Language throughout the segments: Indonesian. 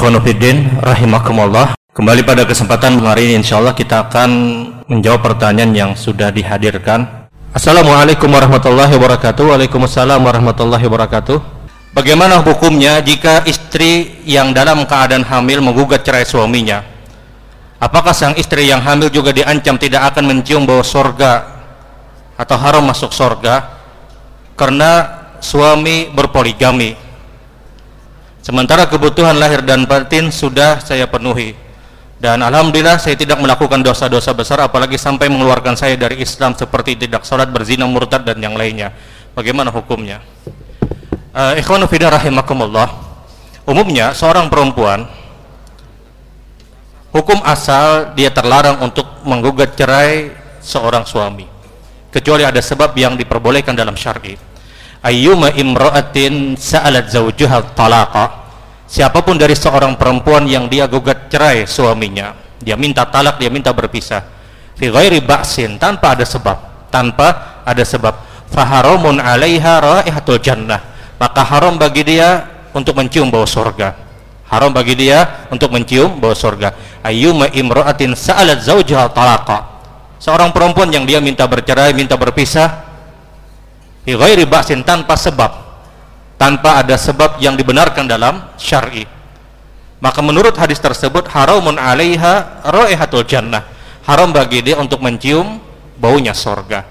Ikhwanuddin rahimakumullah. Kembali pada kesempatan hari ini insyaallah kita akan menjawab pertanyaan yang sudah dihadirkan. Assalamualaikum warahmatullahi wabarakatuh. Waalaikumsalam warahmatullahi wabarakatuh. Bagaimana hukumnya jika istri yang dalam keadaan hamil menggugat cerai suaminya? Apakah sang istri yang hamil juga diancam tidak akan mencium bau sorga atau haram masuk sorga karena suami berpoligami? Sementara kebutuhan lahir dan batin sudah saya penuhi dan alhamdulillah saya tidak melakukan dosa-dosa besar apalagi sampai mengeluarkan saya dari Islam seperti tidak salat, berzina, murtad dan yang lainnya. Bagaimana hukumnya? Uh, ikhwanu fillah rahimakumullah. Umumnya seorang perempuan hukum asal dia terlarang untuk menggugat cerai seorang suami kecuali ada sebab yang diperbolehkan dalam syar'i ayyuma imra'atin sa'alat zawjuha talaqa siapa pun dari seorang perempuan yang dia gugat cerai suaminya dia minta talak dia minta berpisah. Fi ghairi ba'sin tanpa ada sebab tanpa ada sebab. Faharamun 'alaiha raihatul jannah. Maka haram bagi dia untuk mencium bau surga haram bagi dia untuk mencium bau surga ayyuma imra'atin sa'alat zawjuha talaqa. Seorang perempuan yang dia minta bercerai minta berpisah bi ghairi ba'sin tanpa sebab tanpa ada sebab yang dibenarkan dalam syar'i. Maka menurut hadis tersebut haramun 'alaiha raihatul jannah. Haram bagi dia untuk mencium baunya sorga.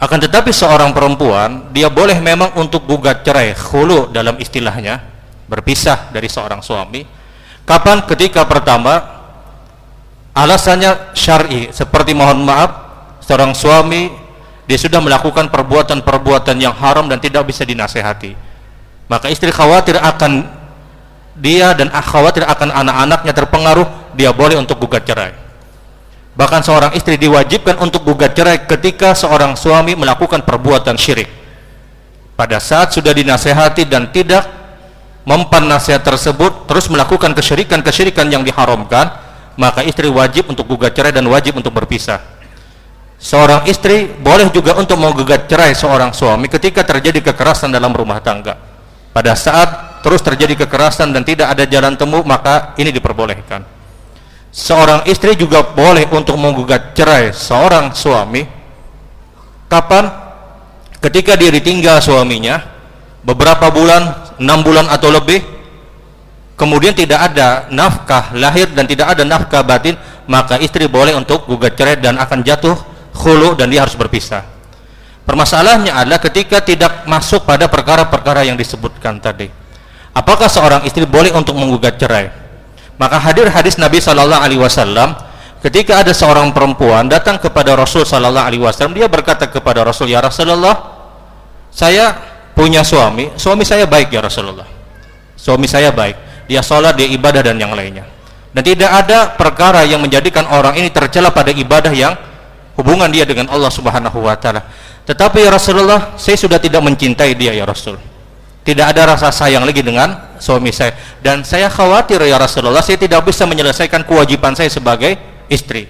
Akan tetapi seorang perempuan dia boleh memang untuk gugat cerai khulu dalam istilahnya berpisah dari seorang suami. Kapan? Ketika pertama alasannya syar'i. Seperti mohon maaf seorang suami dia sudah melakukan perbuatan-perbuatan yang haram dan tidak bisa dinasehati. Maka istri khawatir akan dia dan khawatir akan anak-anaknya terpengaruh dia boleh untuk gugat cerai. Bahkan seorang istri diwajibkan untuk gugat cerai ketika seorang suami melakukan perbuatan syirik. Pada saat sudah dinasehati dan tidak mempan nasihat tersebut terus melakukan kesyirikan-kesyirikan yang diharamkan maka istri wajib untuk gugat cerai dan wajib untuk berpisah seorang istri boleh juga untuk menggugat cerai seorang suami ketika terjadi kekerasan dalam rumah tangga. Pada saat terus terjadi kekerasan dan tidak ada jalan temu maka ini diperbolehkan. Seorang istri juga boleh untuk menggugat cerai seorang suami. Kapan? Ketika dia ditinggal suaminya beberapa bulan enam bulan atau lebih kemudian tidak ada nafkah lahir dan tidak ada nafkah batin maka istri boleh untuk gugat cerai dan akan jatuh khulu dan dia harus berpisah. Permasalahannya adalah ketika tidak masuk pada perkara-perkara yang disebutkan tadi. Apakah seorang istri boleh untuk menggugat cerai? Maka hadir hadis Nabi Shallallahu Alaihi Wasallam ketika ada seorang perempuan datang kepada Rasul Shallallahu Alaihi Wasallam dia berkata kepada Rasul ya Rasulullah saya punya suami suami saya baik ya Rasulullah. Suami saya baik dia sholat dia ibadah dan yang lainnya. Dan tidak ada perkara yang menjadikan orang ini tercela pada ibadah yang hubungan dia dengan Allah Subhanahu wa taala. Tetapi ya Rasulullah, saya sudah tidak mencintai dia ya Rasul. Tidak ada rasa sayang lagi dengan suami saya dan saya khawatir ya Rasulullah, saya tidak bisa menyelesaikan kewajiban saya sebagai istri.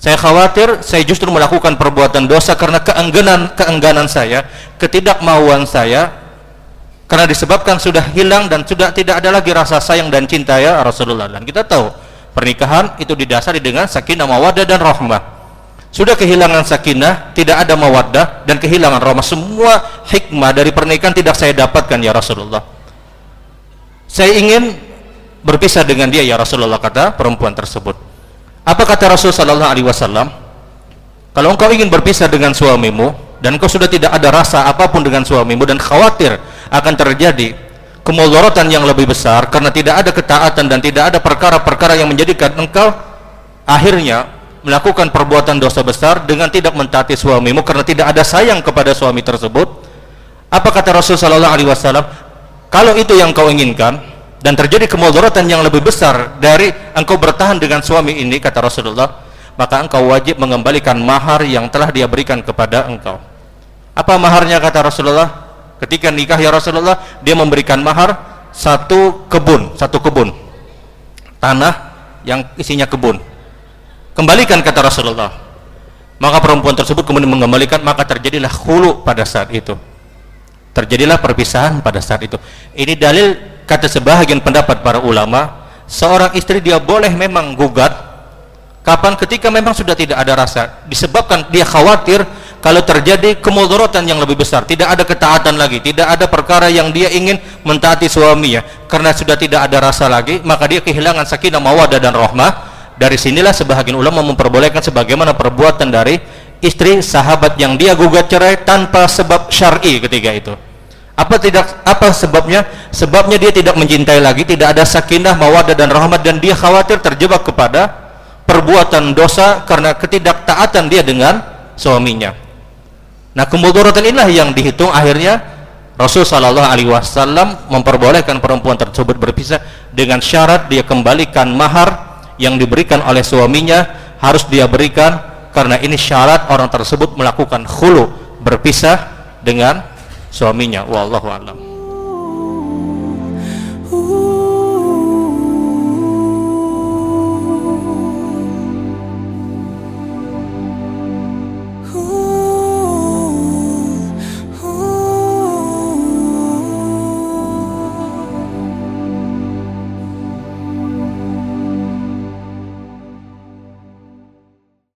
Saya khawatir saya justru melakukan perbuatan dosa karena keengganan keengganan saya, ketidakmauan saya karena disebabkan sudah hilang dan sudah tidak ada lagi rasa sayang dan cinta ya Rasulullah. Dan kita tahu pernikahan itu didasari dengan sakinah mawaddah dan rahmah sudah kehilangan sakinah, tidak ada mawaddah dan kehilangan rahmah. Semua hikmah dari pernikahan tidak saya dapatkan ya Rasulullah. Saya ingin berpisah dengan dia ya Rasulullah kata perempuan tersebut. Apa kata Rasul sallallahu alaihi wasallam? Kalau engkau ingin berpisah dengan suamimu dan engkau sudah tidak ada rasa apa pun dengan suamimu dan khawatir akan terjadi kemudaratan yang lebih besar karena tidak ada ketaatan dan tidak ada perkara-perkara yang menjadikan engkau akhirnya melakukan perbuatan dosa besar dengan tidak mentaati suamimu karena tidak ada sayang kepada suami tersebut apa kata Rasul sallallahu alaihi wasallam? Kalau itu yang kau inginkan dan terjadi kemudaratan yang lebih besar dari engkau bertahan dengan suami ini kata Rasulullah maka engkau wajib mengembalikan mahar yang telah dia berikan kepada engkau. Apa maharnya kata Rasulullah? Ketika nikah ya Rasulullah dia memberikan mahar satu kebun satu kebun. Tanah yang isinya kebun kembalikan kata Rasulullah. Maka perempuan tersebut kemudian mengembalikan maka terjadilah khulu pada saat itu. Terjadilah perpisahan pada saat itu. Ini dalil kata sebahagian pendapat para ulama seorang istri dia boleh memang gugat kapan ketika memang sudah tidak ada rasa. Disebabkan dia khawatir kalau terjadi kemudorotan yang lebih besar. Tidak ada ketaatan lagi tidak ada perkara yang dia ingin mentaati suaminya. Karena sudah tidak ada rasa lagi maka dia kehilangan sakinah mawadah dan rahmah dari sinilah sebahagian ulama memperbolehkan sebagaimana perbuatan dari istri sahabat yang dia gugat cerai tanpa sebab syar'i ketika itu. Apa tidak apa sebabnya? Sebabnya dia tidak mencintai lagi tidak ada sakinah mawadah dan rahmat dan dia khawatir terjebak kepada perbuatan dosa karena ketidaktaatan dia dengan suaminya. Nah kemudaratan inilah yang dihitung akhirnya Rasul Shallallahu Alaihi Wasallam memperbolehkan perempuan tersebut berpisah dengan syarat dia kembalikan mahar yang diberikan oleh suaminya harus dia berikan karena ini syarat orang tersebut melakukan khulu berpisah dengan suaminya. Wallahu a'lam.